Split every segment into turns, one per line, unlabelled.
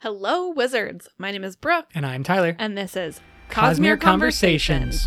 Hello, wizards. My name is Brooke,
And I'm Tyler.
and this is
Cosmere Conversations.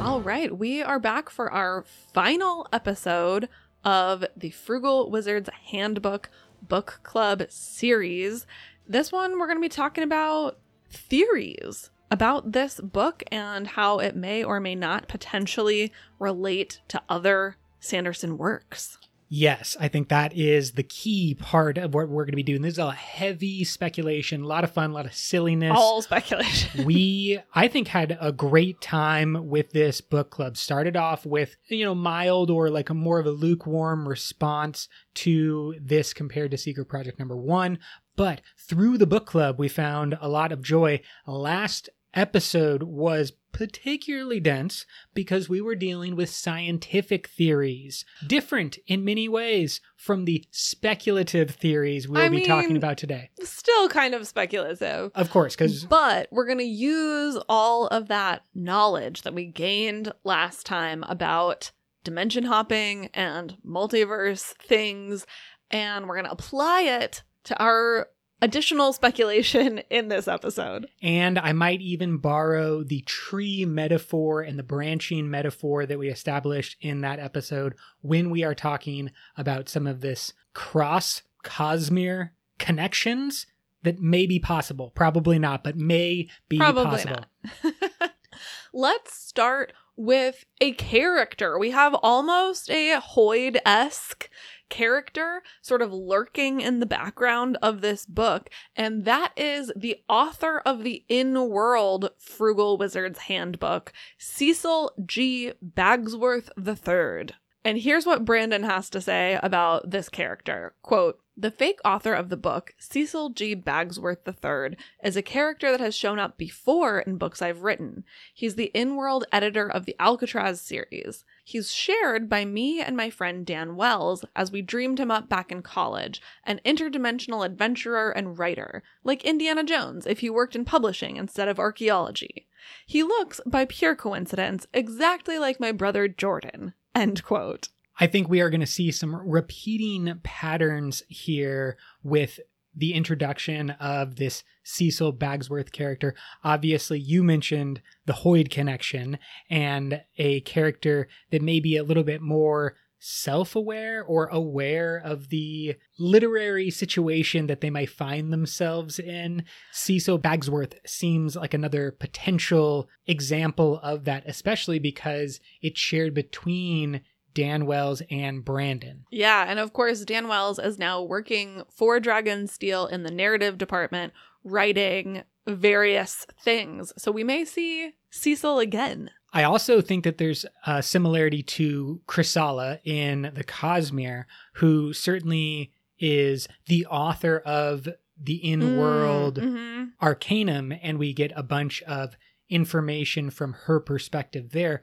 All right, we are back for our final episode of the Frugal Wizards Handbook Book Club series. This one, we're going to be talking about theories about this book and how it may or may not potentially relate to other Sanderson works.
Yes, I think that is the key part of what we're going to be doing. This is a heavy speculation, a lot of fun, a lot of silliness.
All speculation.
we, I think, had a great time with this book club. Started off with, you know, mild or like a more of a lukewarm response to this compared to Secret Project number one. But through the book club, we found a lot of joy. Last episode was particularly dense because we were dealing with scientific theories, different in many ways from the speculative theories we'll
I
be talking about today.
Still kind of speculative.
Of course, because
But we're going to use all of that knowledge that we gained last time about dimension hopping and multiverse things, and we're going to apply it to our additional speculation in this episode.
And I might even borrow the tree metaphor and the branching metaphor that we established in that episode when we are talking about some of this cross Cosmere connections that may be possible. Probably not, but may be
Probably
possible.
not. Let's start with a character. We have almost a Hoid esque character sort of lurking in the background of this book, and that is the author of the In World Frugal Wizard's Handbook, Cecil G. Bagsworth III. And here's what Brandon has to say about this character. Quote, the fake author of the book, Cecil G. Bagsworth III, is a character that has shown up before in books I've written. He's the in world editor of the Alcatraz series. He's shared by me and my friend Dan Wells as we dreamed him up back in college, an interdimensional adventurer and writer, like Indiana Jones if he worked in publishing instead of archaeology. He looks, by pure coincidence, exactly like my brother Jordan. End quote.
I think we are going to see some repeating patterns here with the introduction of this Cecil Bagsworth character. Obviously, you mentioned the Hoid connection and a character that may be a little bit more self aware or aware of the literary situation that they might find themselves in. Cecil Bagsworth seems like another potential example of that, especially because it's shared between Dan Wells and Brandon.
Yeah, and of course, Dan Wells is now working for Dragonsteel in the narrative department, writing various things. So we may see Cecil again.
I also think that there's a similarity to Khrissalla in the Cosmere, who certainly is the author of the in-world
Mhm.
arcanum, and we get a bunch of information from her perspective there.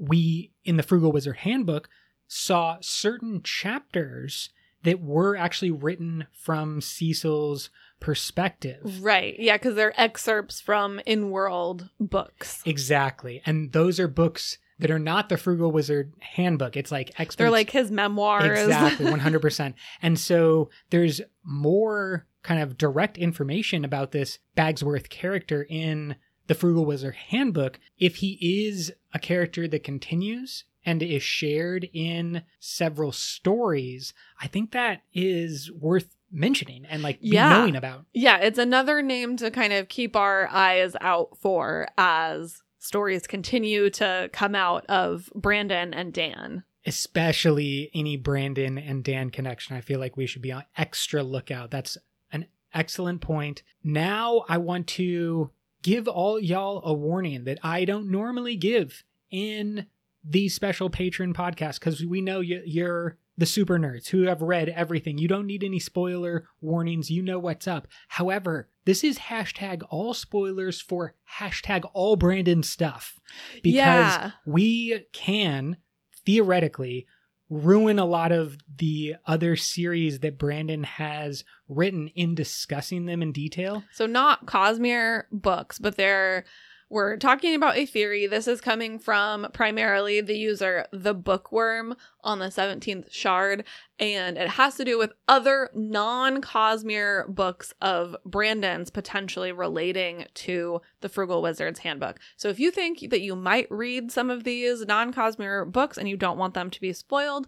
We, in the Frugal Wizard Handbook, saw certain chapters that were actually written from Cecil's perspective.
Right. Yeah, because they're excerpts from in world books.
Exactly. And those are books that are not the Frugal Wizard Handbook. It's like experts.
They're like his memoirs.
Exactly, 100%. and so there's more kind of direct information about this Bagsworth character in the Frugal Wizard Handbook. If he is a character that continues and is shared in several stories, I think that is worth mentioning and like
Yeah.
knowing about.
yeah, it's another name to kind of keep our eyes out for as stories continue to come out of Brandon and Dan.
especially any Brandon and Dan connection. I feel like we should be on extra lookout. That's an excellent point. Now I want to give all y'all a warning that I don't normally give in the special patron podcast because we know you, you're the super nerds who have read everything. You don't need any spoiler warnings. You know what's up. However, this is hashtag all spoilers for hashtag all Brandon stuff because
Yeah.
we can theoretically ruin a lot of the other series that Brandon has written in discussing them in detail.
So not Cosmere books, but they're we're talking about a theory. This is coming from primarily the user the bookworm on the 17th shard and it has to do with other non-Cosmere books of Brandon's potentially relating to the Frugal Wizard's handbook. So if you think that you might read some of these non-Cosmere books and you don't want them to be spoiled,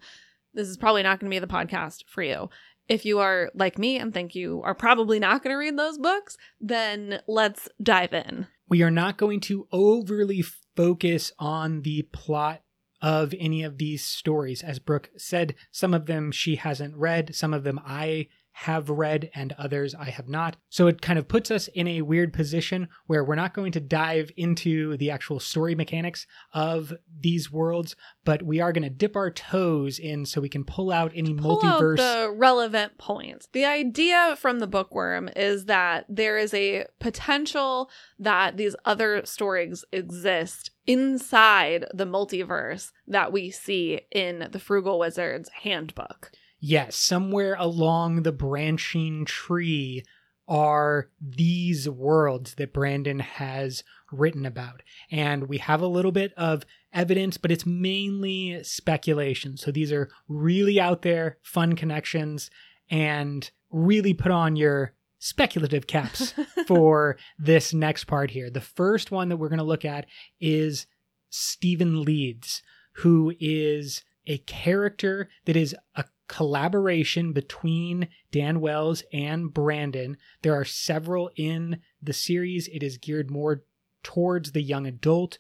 this is probably not going to be the podcast for you. If you are like me and think you are probably not going to read those books, then let's dive in.
We are not going to overly focus on the plot of any of these stories. As Brooke said, some of them she hasn't read, some of them I have read and others I have not. So it kind of puts us in a weird position where we're not going to dive into the actual story mechanics of these worlds, but we are going to dip our toes in so we can pull out any
Pull
multiverse.
out the relevant points. The idea from the bookworm is that there is a potential that these other stories exist inside the multiverse that we see in the Frugal Wizard's handbook.
Yes, somewhere along the branching tree are these worlds that Brandon has written about. And we have a little bit of evidence, but it's mainly speculation. So these are really out there, fun connections, and really put on your speculative caps for this next part here. The first one that we're going to look at is Stephen Leeds, who is a character that is a collaboration between Dan Wells and Brandon. There are several in the series. It is geared more towards the young adult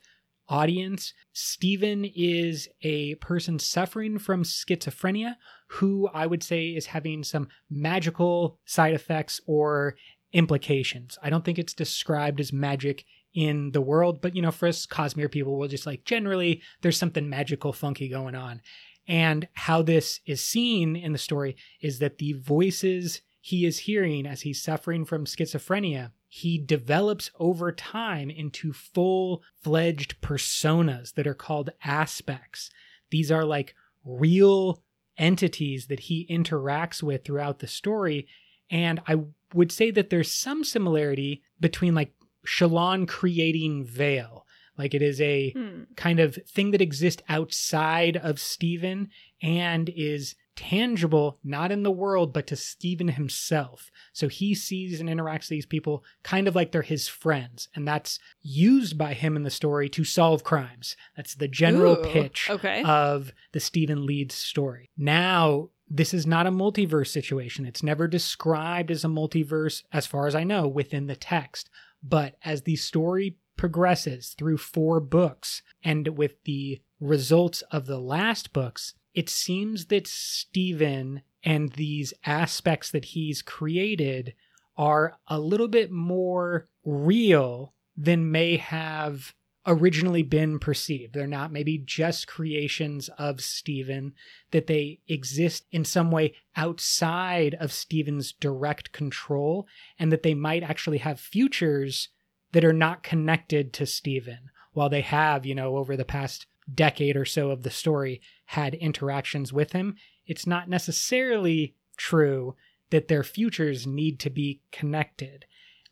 audience. Stephen is a person suffering from schizophrenia who I would say is having some magical side effects or implications. I don't think it's described as magic in the world, but you know, for us Cosmere people, we'll just like generally there's something magical, funky going on. And how this is seen in the story is that the voices he is hearing as he's suffering from schizophrenia, he develops over time into full fledged personas that are called aspects. These are like real entities that he interacts with throughout the story. And I would say that there's some similarity between like Shallan creating Veil. Like it is a
Hmm.
kind of thing that exists outside of Stephen and is tangible, not in the world, but to Stephen himself. So he sees and interacts with these people kind of like they're his friends. And that's used by him in the story to solve crimes. That's the general
Ooh,
pitch
Okay.
of the Stephen Leeds story. Now, this is not a multiverse situation. It's never described as a multiverse, as far as I know, within the text. But as the story progresses through four books, and with the results of the last books, it seems that Stephen and these aspects that he's created are a little bit more real than may have originally been perceived. They're not maybe just creations of Stephen, that they exist in some way outside of Stephen's direct control, and that they might actually have futures that are not connected to Stephen. While they have, you know, over the past decade or so of the story, had interactions with him, it's not necessarily true that their futures need to be connected.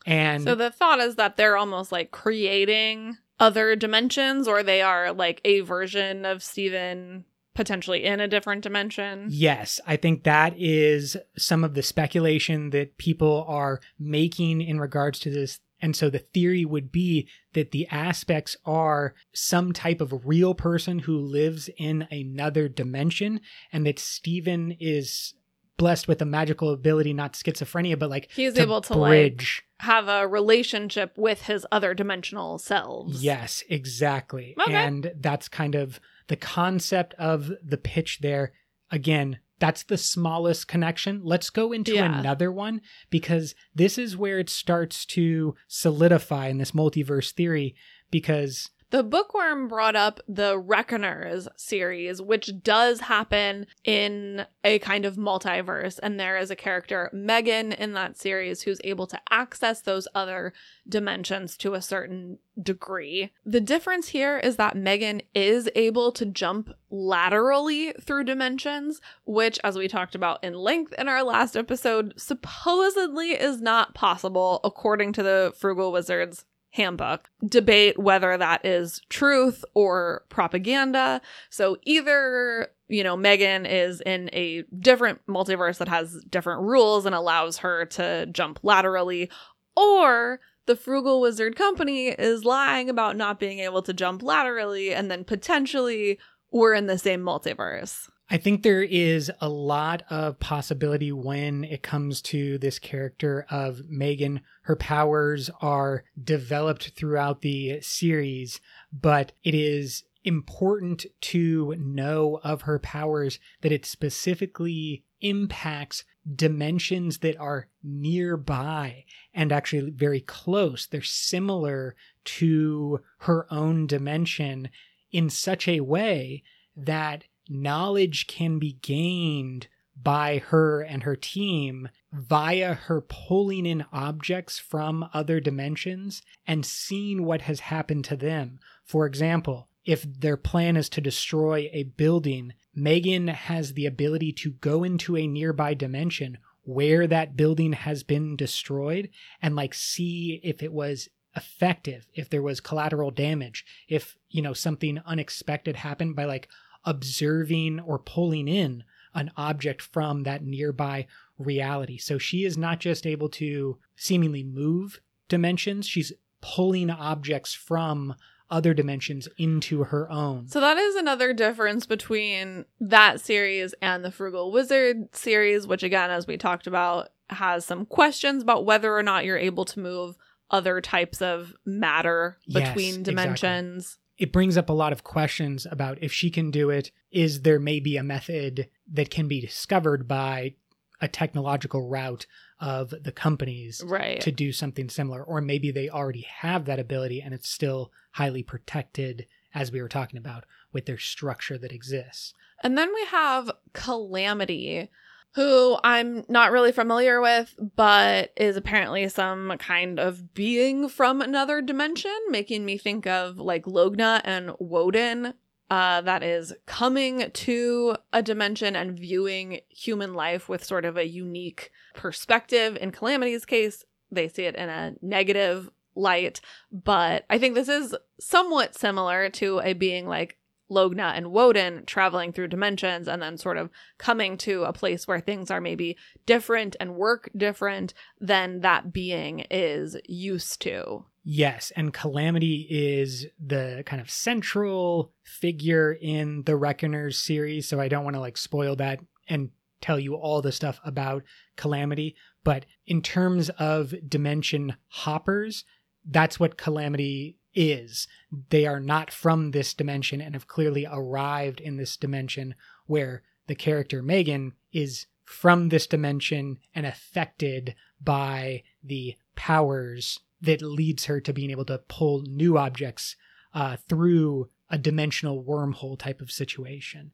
And
So the thought is that they're almost like creating other dimensions, or they are like a version of Stephen potentially in a different dimension.
Yes, I think that is some of the speculation that people are making in regards to this. And so the theory would be that the aspects are some type of real person who lives in another dimension, and that Stephen is blessed with a magical ability, not schizophrenia, but like
He's able to, like,
bridge.
Have a relationship with his other dimensional selves.
Yes, exactly.
Okay.
And that's kind of the concept of the pitch there. Again, that's the smallest connection. Let's go into
Yeah.
another one because this is where it starts to solidify in this multiverse theory because
The bookworm brought up the Reckoners series, which does happen in a kind of multiverse. And there is a character, Megan, in that series who's able to access those other dimensions to a certain degree. The difference here is that Megan is able to jump laterally through dimensions, which, as we talked about in length in our last episode, supposedly is not possible according to the Frugal Wizard's handbook. Debate whether that is truth or propaganda. So either, you know, Megan is in a different multiverse that has different rules and allows her to jump laterally, or the Frugal Wizard Company is lying about not being able to jump laterally and then potentially we're in the same multiverse.
I think there is a lot of possibility when it comes to this character of Megan. Her powers are developed throughout the series, but it is important to know of her powers that it specifically impacts dimensions that are nearby and actually very close. They're similar to her own dimension in such a way that knowledge can be gained by her and her team via her pulling in objects from other dimensions and seeing what has happened to them. For example, if their plan is to destroy a building, Megan has the ability to go into a nearby dimension where that building has been destroyed and like see if it was effective, if there was collateral damage, if, you know, something unexpected happened by like observing or pulling in an object from that nearby reality. So she is not just able to seemingly move dimensions, she's pulling objects from other dimensions into her own.
So that is another difference between that series and the Frugal Wizard series, which again, as we talked about, has some questions about whether or not you're able to move other types of matter between
Yes,
dimensions.
exactly. It brings up a lot of questions about if she can do it, is there maybe a method that can be discovered by a technological route of the companies
Right.
to do something similar or maybe they already have that ability and it's still highly protected as we were talking about with their structure that exists
And then we have Calamity, who I'm not really familiar with, but is apparently some kind of being from another dimension, making me think of like Logna and Woden. Uh, that is coming to a dimension and viewing human life with sort of a unique perspective. In Calamity's case, they see it in a negative light, but I think this is somewhat similar to a being like Logna and Woden traveling through dimensions and then sort of coming to a place where things are maybe different and work different than that being is used to.
Yes, and Calamity is the kind of central figure in the Reckoners series, so I don't want to like spoil that and tell you all the stuff about Calamity, but in terms of dimension hoppers, that's what Calamity is. They are not from this dimension and have clearly arrived in this dimension where the character Megan is from this dimension and affected by the powers that leads her to being able to pull new objects uh, through a dimensional wormhole type of situation.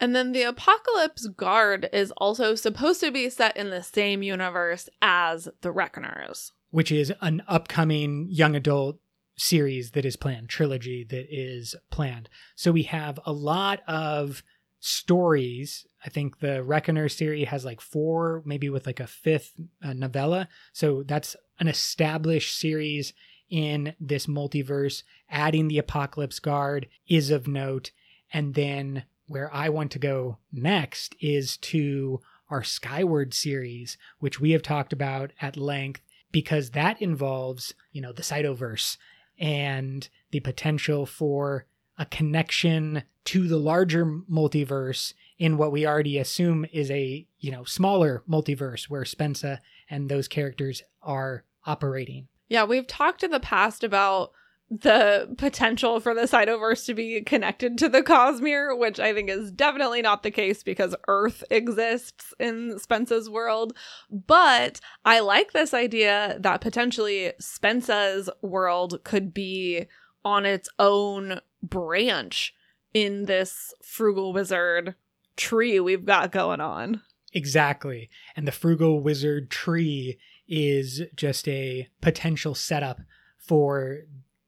And then the Apocalypse Guard is also supposed to be set in the same universe as the Reckoners.
which is an upcoming young adult series that is planned, trilogy that is planned. So we have a lot of stories. I think the Reckoner series has like four, maybe with like a fifth uh, novella. So that's an established series in this multiverse. Adding the Apocalypse Guard is of note. And then where I want to go next is to our Skyward series, which we have talked about at length because that involves, you know, the Cytoverse and the potential for a connection to the larger multiverse in what we already assume is a, you know, smaller multiverse where Spensa and those characters are operating.
Yeah, we've talked in the past about the potential for the Cytoverse to be connected to the Cosmere, which I think is definitely not the case because Earth exists in Spensa's world. But I like this idea that potentially Spensa's world could be on its own branch in this frugal wizard tree we've got going on.
Exactly. And the frugal wizard tree is just a potential setup for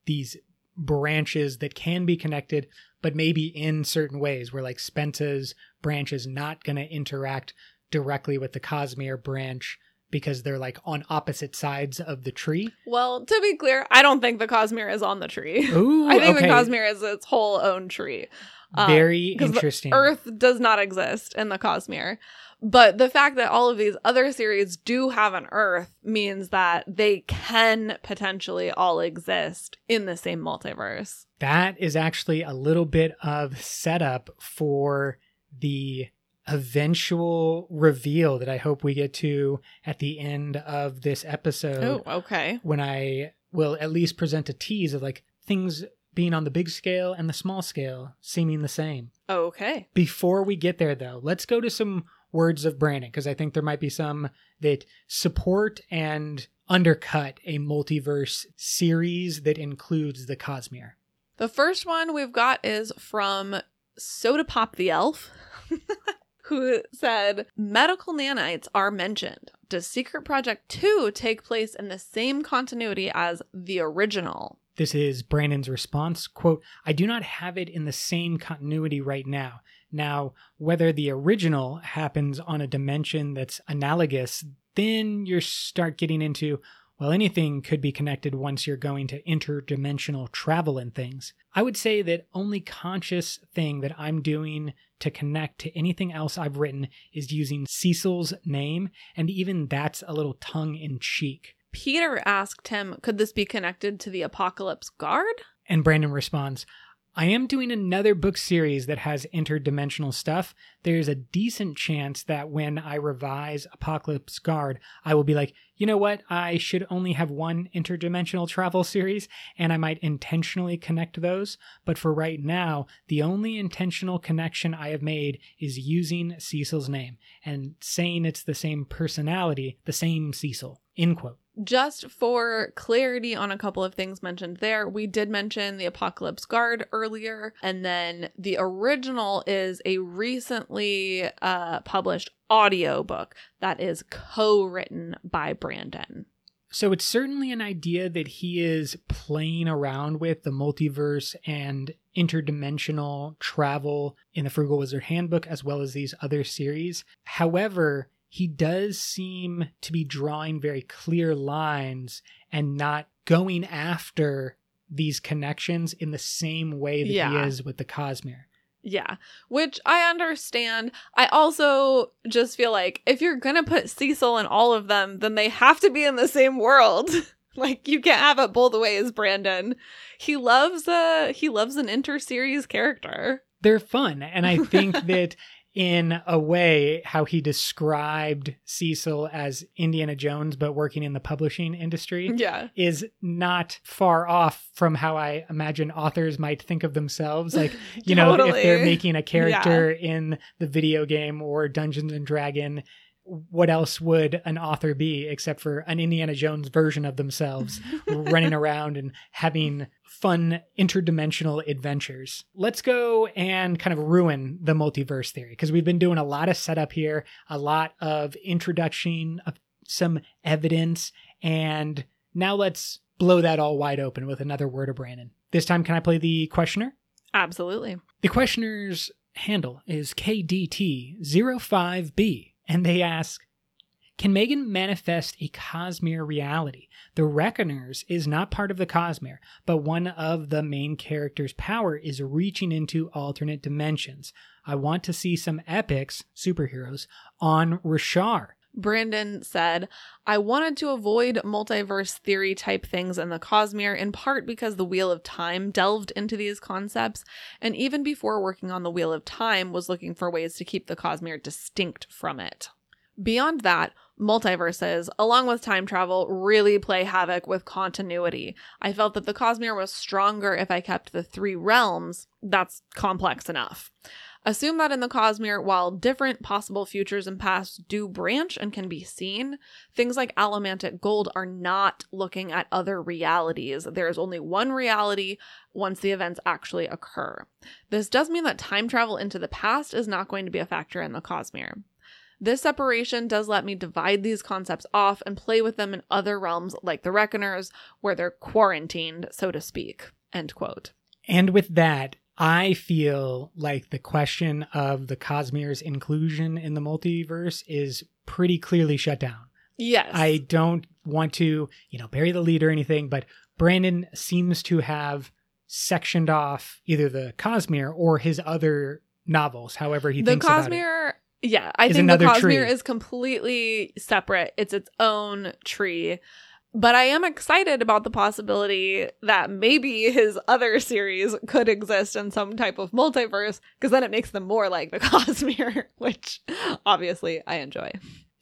these branches that can be connected, but maybe in certain ways where like Spensa's branch is not going to interact directly with the Cosmere branch because they're like on opposite sides of the tree.
Well, to be clear, I don't think the Cosmere is on the tree.
Ooh,
I think
okay.
the Cosmere is its whole own tree. Um,
Very interesting.
Earth does not exist in the Cosmere. But the fact that all of these other series do have an Earth means that they can potentially all exist in the same multiverse.
that is actually a little bit of setup for the eventual reveal that I hope we get to at the end of this episode.
Oh, okay.
when I will at least present a tease of like things being on the big scale and the small scale seeming the same.
Okay.
Before we get there, though, let's go to some words of Brandon because I think there might be some that support and undercut a multiverse series that includes the Cosmere.
The first one we've got is from Soda Pop the Elf, who said medical nanites are mentioned. Does Secret Project 2 take place in the same continuity as the original?
This is Brandon's response quote, I do not have it in the same continuity right now. Now, whether the original happens on a dimension that's analogous, then you start getting into, well, anything could be connected once you're going to interdimensional travel and things. I would say that only conscious thing that I'm doing to connect to anything else I've written is using Cecil's name, and even that's a little tongue in cheek.
Peter asked him, could this be connected to the Apocalypse Guard?
And Brandon responds, I am doing another book series that has interdimensional stuff. There's a decent chance that when I revise Apocalypse Guard, I will be like, you know what? I should only have one interdimensional travel series, and I might intentionally connect those. But for right now, the only intentional connection I have made is using Cecil's name and saying it's the same personality, the same Cecil. End quote.
Just for clarity on a couple of things mentioned there, we did mention the Apocalypse Guard earlier, and then the original is a recently uh, published audiobook that is co written by Brandon.
So it's certainly an idea that he is playing around with the multiverse and interdimensional travel in the Frugal Wizard Handbook as well as these other series. However, he does seem to be drawing very clear lines and not going after these connections in the same way that
Yeah.
he is with the Cosmere.
Yeah, which I understand. I also just feel like if you're going to put Cecil in all of them, then they have to be in the same world. like you can't have it both ways, Brandon. He loves uh he loves an inter-series character.
they're fun and i think that in a way how he described cecil as indiana jones but working in the publishing industry
Yeah.
is not far off from how i imagine authors might think of themselves. Like you know if they're making a character in the video game or dungeons and dragon what else would an author be except for an indiana jones version of themselves running around and having fun interdimensional adventures. Let's go and kind of ruin the multiverse theory because we've been doing a lot of setup here, a lot of introduction of some evidence, and now let's blow that all wide open with another word of Brandon. This time, can I play the questioner?
Absolutely.
The questioner's handle is KDT05B, and they ask Can Megan manifest a Cosmere reality? The Reckoners is not part of the Cosmere, but one of the main character's power is reaching into alternate dimensions. I want to see some epics, superheroes, on Roshar.
Brandon said, I wanted to avoid multiverse theory type things in the Cosmere, in part because the Wheel of Time delved into these concepts, and even before working on the Wheel of Time, was looking for ways to keep the Cosmere distinct from it. Beyond that, multiverses, along with time travel, really play havoc with continuity. I felt that the Cosmere was stronger if I kept the three realms. That's complex enough. Assume that in the Cosmere, while different possible futures and pasts do branch and can be seen, things like Allomantic Gold are not looking at other realities. There is only one reality once the events actually occur. This does mean that time travel into the past is not going to be a factor in the Cosmere. This separation does let me divide these concepts off and play with them in other realms like the Reckoners, where they're quarantined, so to speak. End quote.
And with that, I feel like the question of the Cosmere's inclusion in the multiverse is pretty clearly shut down.
Yes.
I don't want to, you know, bury the lead or anything, but Brandon seems to have sectioned off either the Cosmere or his other novels, however he
the
thinks about it.
Cosmere, yeah, I think the Cosmere
tree.
is completely separate. It's its own tree. But I am excited about the possibility that maybe his other series could exist in some type of multiverse, because then it makes them more like the Cosmere, which obviously I enjoy.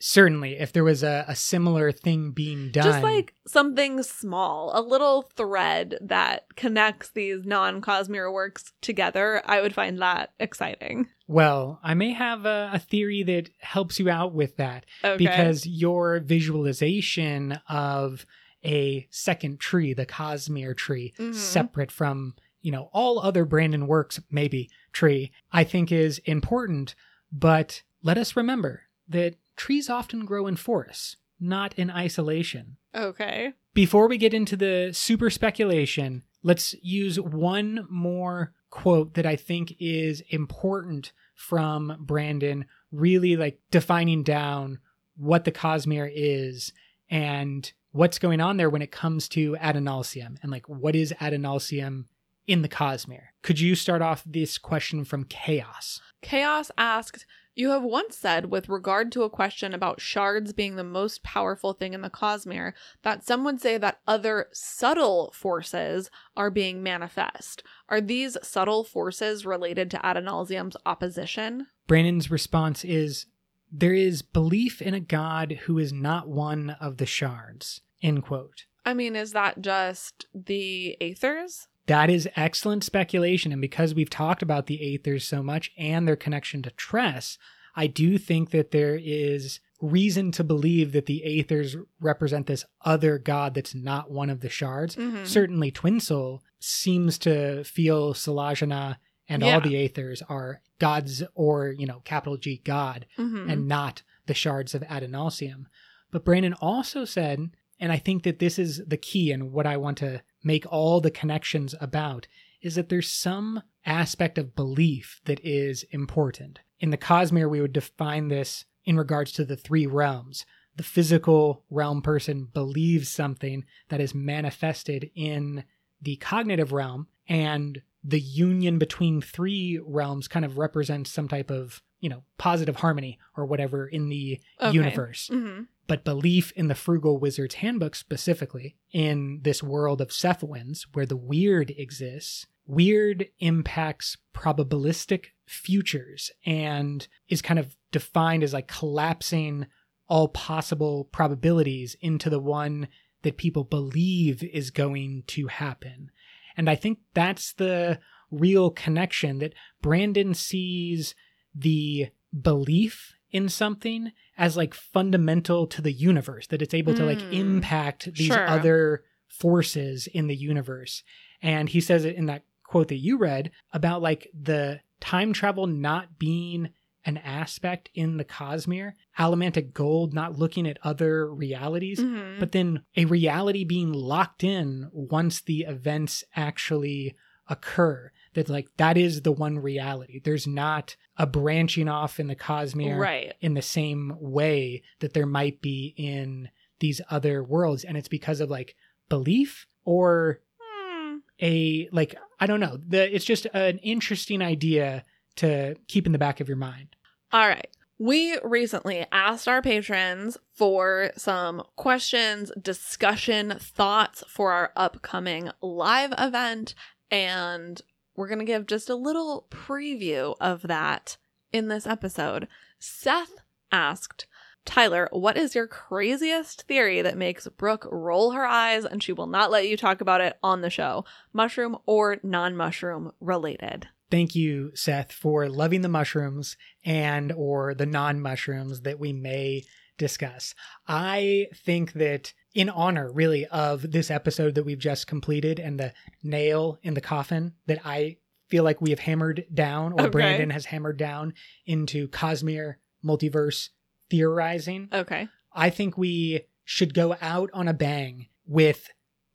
Certainly, if there was a, a similar thing being done,
Just like something small, a little thread that connects these non Cosmere works together, I would find that exciting.
well, I may have a, a theory that helps you out with that.
Okay.
because your visualization of a second tree, the Cosmere tree,
Mhm.
separate from, you know, all other Brandon works, maybe tree, I think is important. But let us remember that trees often grow in forests, not in isolation.
okay.
Before we get into the super speculation, let's use one more quote that I think is important from Brandon, really like defining down what the Cosmere is and what's going on there when it comes to Adonalsium and like what is Adonalsium in the Cosmere. Could you start off this question from Chaos?
Chaos asked, You have once said, with regard to a question about shards being the most powerful thing in the Cosmere, that some would say that other subtle forces are being manifest. Are these subtle forces related to Adonalsium's opposition?
Brandon's response is there is belief in a god who is not one of the shards. End quote.
I mean, is that just the Aethers?
That is excellent speculation. And because we've talked about the Aethers so much and their connection to Tress, I do think that there is reason to believe that the Aethers represent this other god that's not one of the shards.
Mhm.
Certainly, Twin Soul seems to feel Salajana and
Yeah.
all the Aethers are gods or, you know, capital G God
Mhm.
and not the shards of Adonalsium. But Brandon also said, and I think that this is the key and what I want to make all the connections about, is that there's some aspect of belief that is important. In the Cosmere, we would define this in regards to the three realms. The physical realm person believes something that is manifested in the cognitive realm, and the union between three realms kind of represents some type of, you know, positive harmony or whatever in the
Okay.
universe
Mhm.
But belief in the Frugal Wizard's Handbook specifically, in this world of Cephawins where the weird exists, weird impacts probabilistic futures and is kind of defined as like collapsing all possible probabilities into the one that people believe is going to happen. And I think that's the real connection that Brandon sees the belief in something as like fundamental to the universe that it's able to like
Mm.
impact these
Sure.
other forces in the universe and he says it in that quote that you read about like the time travel not being an aspect in the cosmere allomantic gold not looking at other realities
Mhm.
but then a reality being locked in once the events actually occur that like that is the one reality there's not a branching off in the cosmere
right.
in the same way that there might be in these other worlds and it's because of like belief or
Hmm.
a like i don't know the it's just an interesting idea to keep in the back of your mind
All right. We recently asked our patrons for some questions, discussion, thoughts for our upcoming live event, and we're going to give just a little preview of that in this episode. Seth asked, Tyler, what is your craziest theory that makes Brooke roll her eyes and she will not let you talk about it on the show? Mushroom or non mushroom related?
thank you, Seth, for loving the mushrooms and or the non-mushrooms that we may discuss. I think that in honor really of this episode that we've just completed and the nail in the coffin that I feel like we have hammered down or
Okay.
Brandon has hammered down into Cosmere multiverse theorizing.
Okay.
I think we should go out on a bang with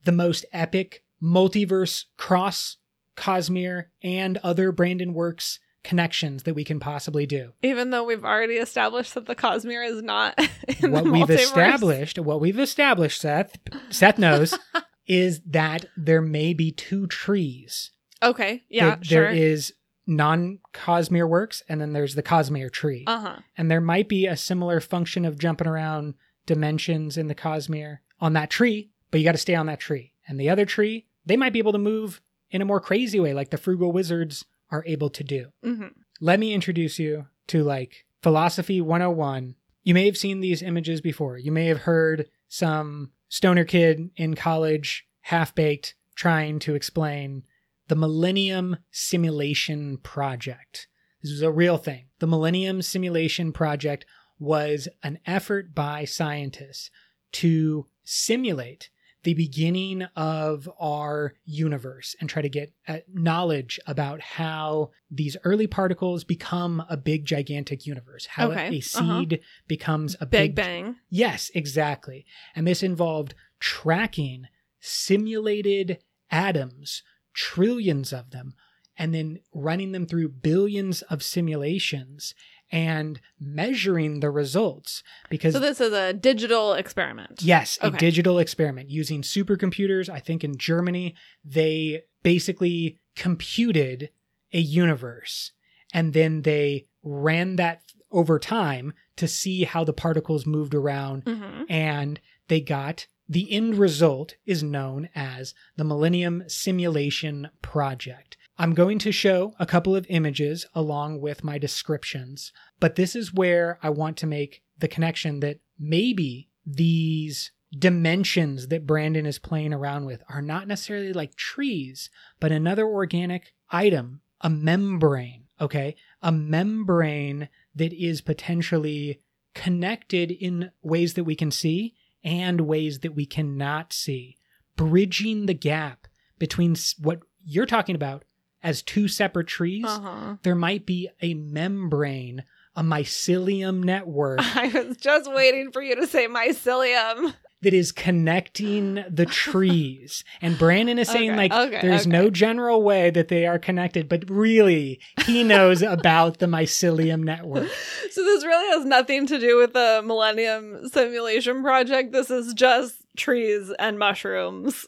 the most epic multiverse cross Cosmere and other Brandon Works connections that we can possibly do.
Even though we've already established that the Cosmere is not in
what
the
we've
multiverse.
established, what we've established, Seth, Seth knows, is that there may be two trees.
Okay. Yeah. Sure.
There is non Cosmere works, and then there's the Cosmere tree.
uh huh.
and there might be a similar function of jumping around dimensions in the Cosmere on that tree, but you got to stay on that tree. And the other tree, they might be able to move in a more crazy way, like the frugal wizards are able to do.
hmm
Let me introduce you to like philosophy 101. You may have seen these images before. You may have heard some stoner kid in college, half baked, trying to explain the Millennium Simulation Project. This was a real thing. The Millennium Simulation Project was an effort by scientists to simulate the beginning of our universe and try to get uh, knowledge about how these early particles become a big gigantic universe how
Okay,
a
uh-huh.
seed becomes a
Big
big
Bang.
Yes, exactly. And this involved tracking simulated atoms, trillions of them, and then running them through billions of simulations and measuring the results. Because,
So this is a digital experiment.
yes, a digital experiment using supercomputers. I think in Germany, they basically computed a universe and then they ran that over time to see how the particles moved around
hmm
and they got the end result is known as the Millennium Simulation Project. I'm going to show a couple of images along with my descriptions, but this is where I want to make the connection that maybe these dimensions that Brandon is playing around with are not necessarily like trees, but another organic item, a membrane, okay? A membrane that is potentially connected in ways that we can see and ways that we cannot see, bridging the gap between what you're talking about as two separate trees.
Uh-huh.
There might be a membrane, a mycelium network
I was just waiting for you to say mycelium.
that is connecting the trees. And Brandon is saying,
Okay,
like,
okay,
there's
okay.
no general way that they are connected, but really, he knows about the mycelium network.
So this really has nothing to do with the Millennium Simulation Project. This is just trees and mushrooms.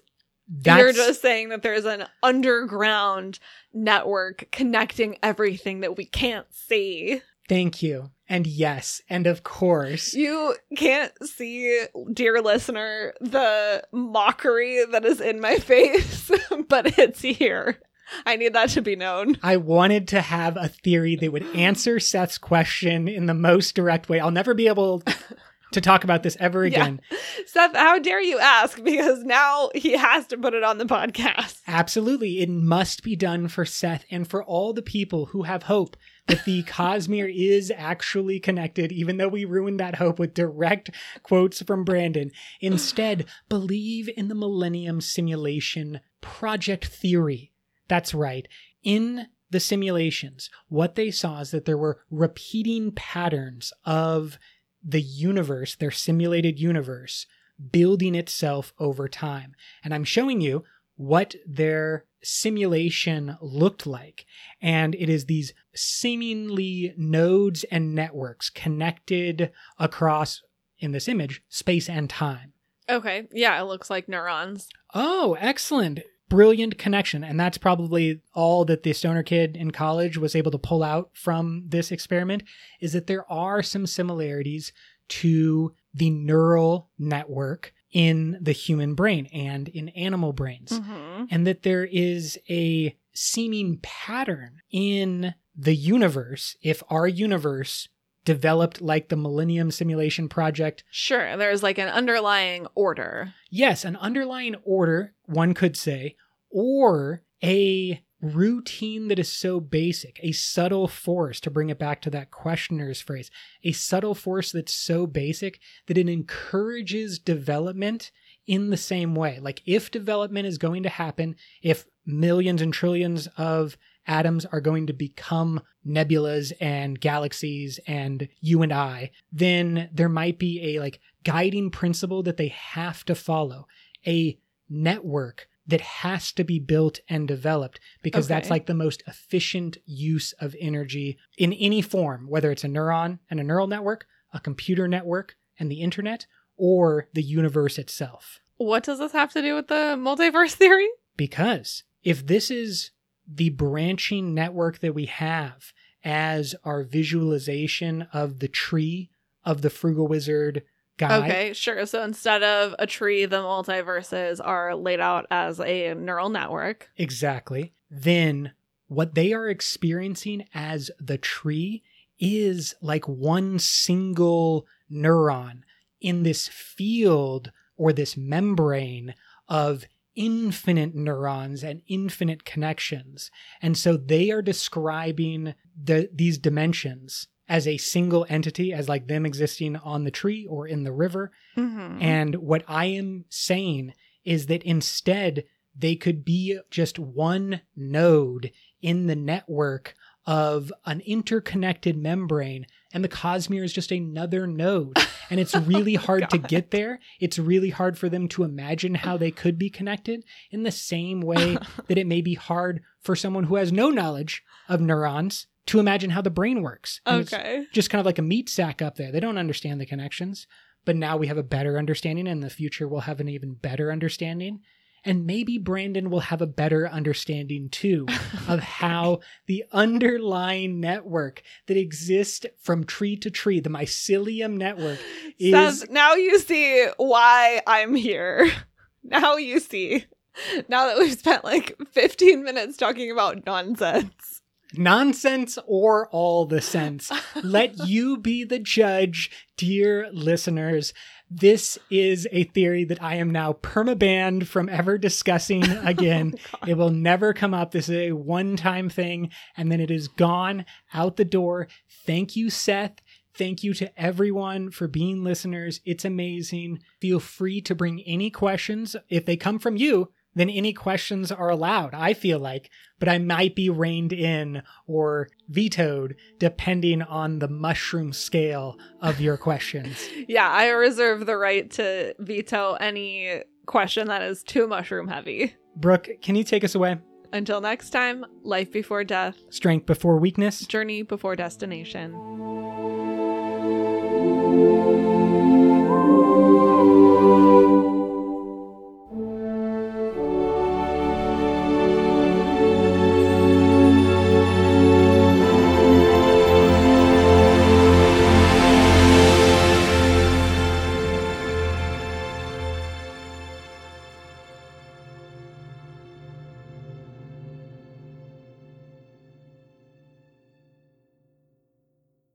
That's,
You're just saying that there's an underground network connecting everything that we can't see.
Thank you. And yes, and of course,
You can't see, dear listener, the mockery that is in my face, but it's here. I need that to be known.
I wanted to have a theory that would answer Seth's question in the most direct way. I'll never be able to talk about this ever
Yeah.
again.
Seth, how dare you ask? Because now he has to put it on the podcast.
Absolutely. It must be done for Seth and for all the people who have hope that the Cosmere is actually connected, even though we ruined that hope with direct quotes from Brandon. Instead, believe in the Millennium Simulation Project Theory. That's right. In the simulations, what they saw is that there were repeating patterns of the universe, their simulated universe, building itself over time. And I'm showing you what their simulation looked like. And it is these seemingly nodes and networks connected across, in this image, space and time.
Okay. Yeah, it looks like neurons.
Oh, excellent. Brilliant connection. And that's probably all that the stoner kid in college was able to pull out from this experiment is that there are some similarities to the neural network in the human brain and in animal brains.
Mm-hmm.
And that there is a seeming pattern in the universe if our universe developed like the Millennium Simulation Project
Sure. There's like an underlying order.
Yes, an underlying order, one could say, or a routine that is so basic, a subtle force, to bring it back to that questioner's phrase, a subtle force that's so basic that it encourages development in the same way. Like, if development is going to happen, if millions and trillions of atoms are going to become nebulas and galaxies and you and I, then there might be a like guiding principle that they have to follow, a network that has to be built and developed because that's like the most efficient use of energy in any form, whether it's a neuron and a neural network, a computer network and the internet, or the universe itself.
What does this have to do with the multiverse theory?
Because if this is the branching network that we have as our visualization of the tree of the frugal wizard guy,
Okay, sure. So instead of a tree, the multiverses are laid out as a neural network.
exactly, then what they are experiencing as the tree is like one single neuron in this field or this membrane of infinite neurons and infinite connections. And so they are describing the these dimensions as a single entity as like them existing on the tree or in the river
Mm-hmm.
and what I am saying is that instead, they could be just one node in the network of an interconnected membrane, and the Cosmere is just another node. And it's really oh, hard to get there. It's really hard for them to imagine how they could be connected in the same way that it may be hard for someone who has no knowledge of neurons to imagine how the brain works. And it's
okay.
just kind of like a meat sack up there. They don't understand the connections, but now we have a better understanding. and In the future, we'll have an even better understanding. And maybe Brandon will have a better understanding too of how the underlying network that exists from tree to tree, the mycelium network, is
Seth, now you see why I'm here. Now you see. Now that we've spent like 15 minutes talking about nonsense.
nonsense or all the sense. Let you be the judge, dear listeners. This is a theory that I am now permabanned from ever discussing again. Oh, it will never come up. This is a one time thing, and then it is gone out the door. Thank you, Seth. Thank you to everyone for being listeners. It's amazing. Feel free to bring any questions. If they come from you, then any questions are allowed, I feel like. But I might be reined in or vetoed depending on the mushroom scale of your questions.
Yeah, I reserve the right to veto any question that is too mushroom heavy.
Brooke, can you take us away?
Until next time, life before death,
Strength before weakness.
journey before destination.